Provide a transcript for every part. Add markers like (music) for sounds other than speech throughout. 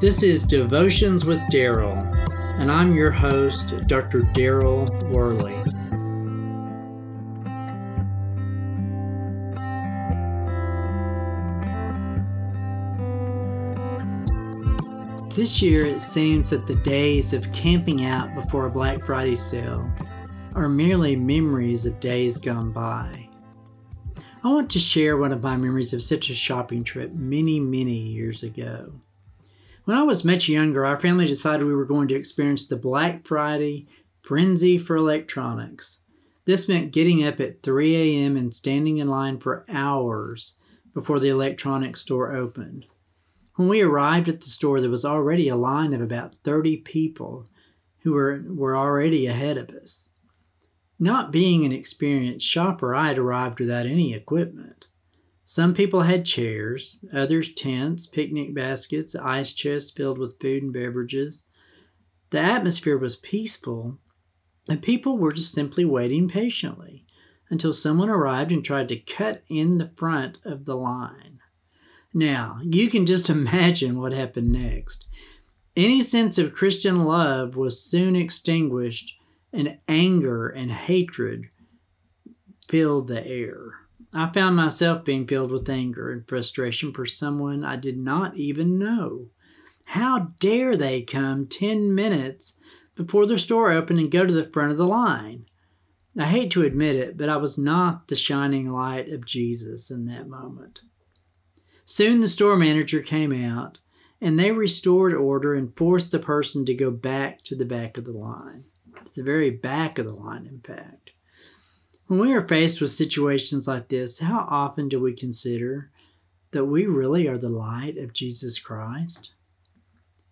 This is Devotions with Daryl, and I'm your host, Dr. Daryl Worley. This year, it seems that the days of camping out before a Black Friday sale are merely memories of days gone by. I want to share one of my memories of such a shopping trip many, many years ago. When I was much younger, our family decided we were going to experience the Black Friday frenzy for electronics. This meant getting up at 3 a.m. and standing in line for hours before the electronics store opened. When we arrived at the store, there was already a line of about 30 people who were, were already ahead of us. Not being an experienced shopper, I had arrived without any equipment. Some people had chairs, others tents, picnic baskets, ice chests filled with food and beverages. The atmosphere was peaceful, and people were just simply waiting patiently until someone arrived and tried to cut in the front of the line. Now, you can just (laughs) imagine what happened next. Any sense of Christian love was soon extinguished, and anger and hatred filled the air. I found myself being filled with anger and frustration for someone I did not even know. How dare they come 10 minutes before the store opened and go to the front of the line? I hate to admit it, but I was not the shining light of Jesus in that moment. Soon the store manager came out, and they restored order and forced the person to go back to the back of the line, to the very back of the line, in fact. When we are faced with situations like this, how often do we consider that we really are the light of Jesus Christ?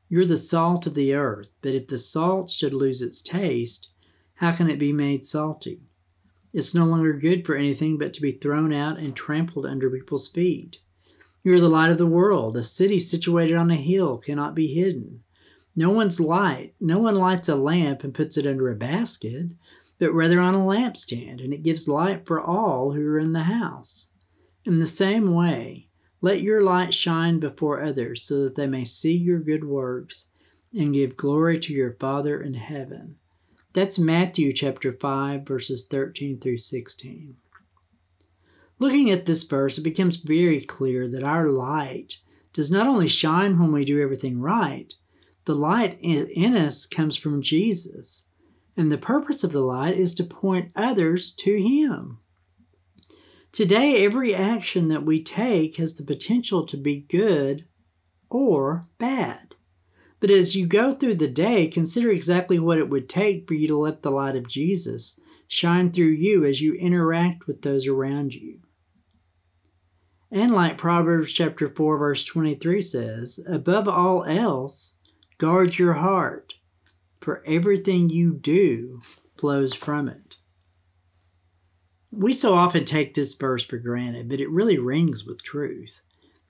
You're the salt of the earth, but if the salt should lose its taste, how can it be made salty? It's no longer good for anything but to be thrown out and trampled under people's feet. You are the light of the world. A city situated on a hill cannot be hidden. No one's light, no one lights a lamp and puts it under a basket, but rather on a lampstand, and it gives light for all who are in the house. In the same way, let your light shine before others so that they may see your good works and give glory to your Father in heaven. That's Matthew chapter 5 verses 13 through 16. Looking at this verse, it becomes very clear that our light does not only shine when we do everything right, the light in us comes from Jesus. And the purpose of the light is to point others to Him. Today, every action that we take has the potential to be good or bad. But as you go through the day, consider exactly what it would take for you to let the light of Jesus shine through you as you interact with those around you. And like Proverbs chapter 4 verse 23 says, above all else, guard your heart, for everything you do flows from it. We so often take this verse for granted, but it really rings with truth.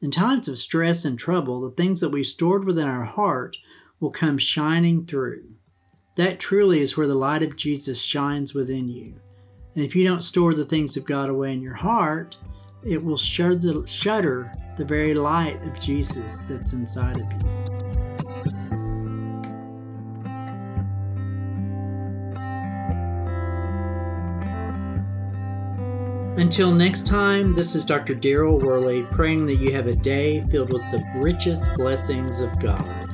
In times of stress and trouble, the things that we've stored within our heart will come shining through. That truly is where the light of Jesus shines within you. And if you don't store the things of God away in your heart, it will shudder the very light of Jesus that's inside of you. Until next time, this is Dr. Daryl Worley praying that you have a day filled with the richest blessings of God.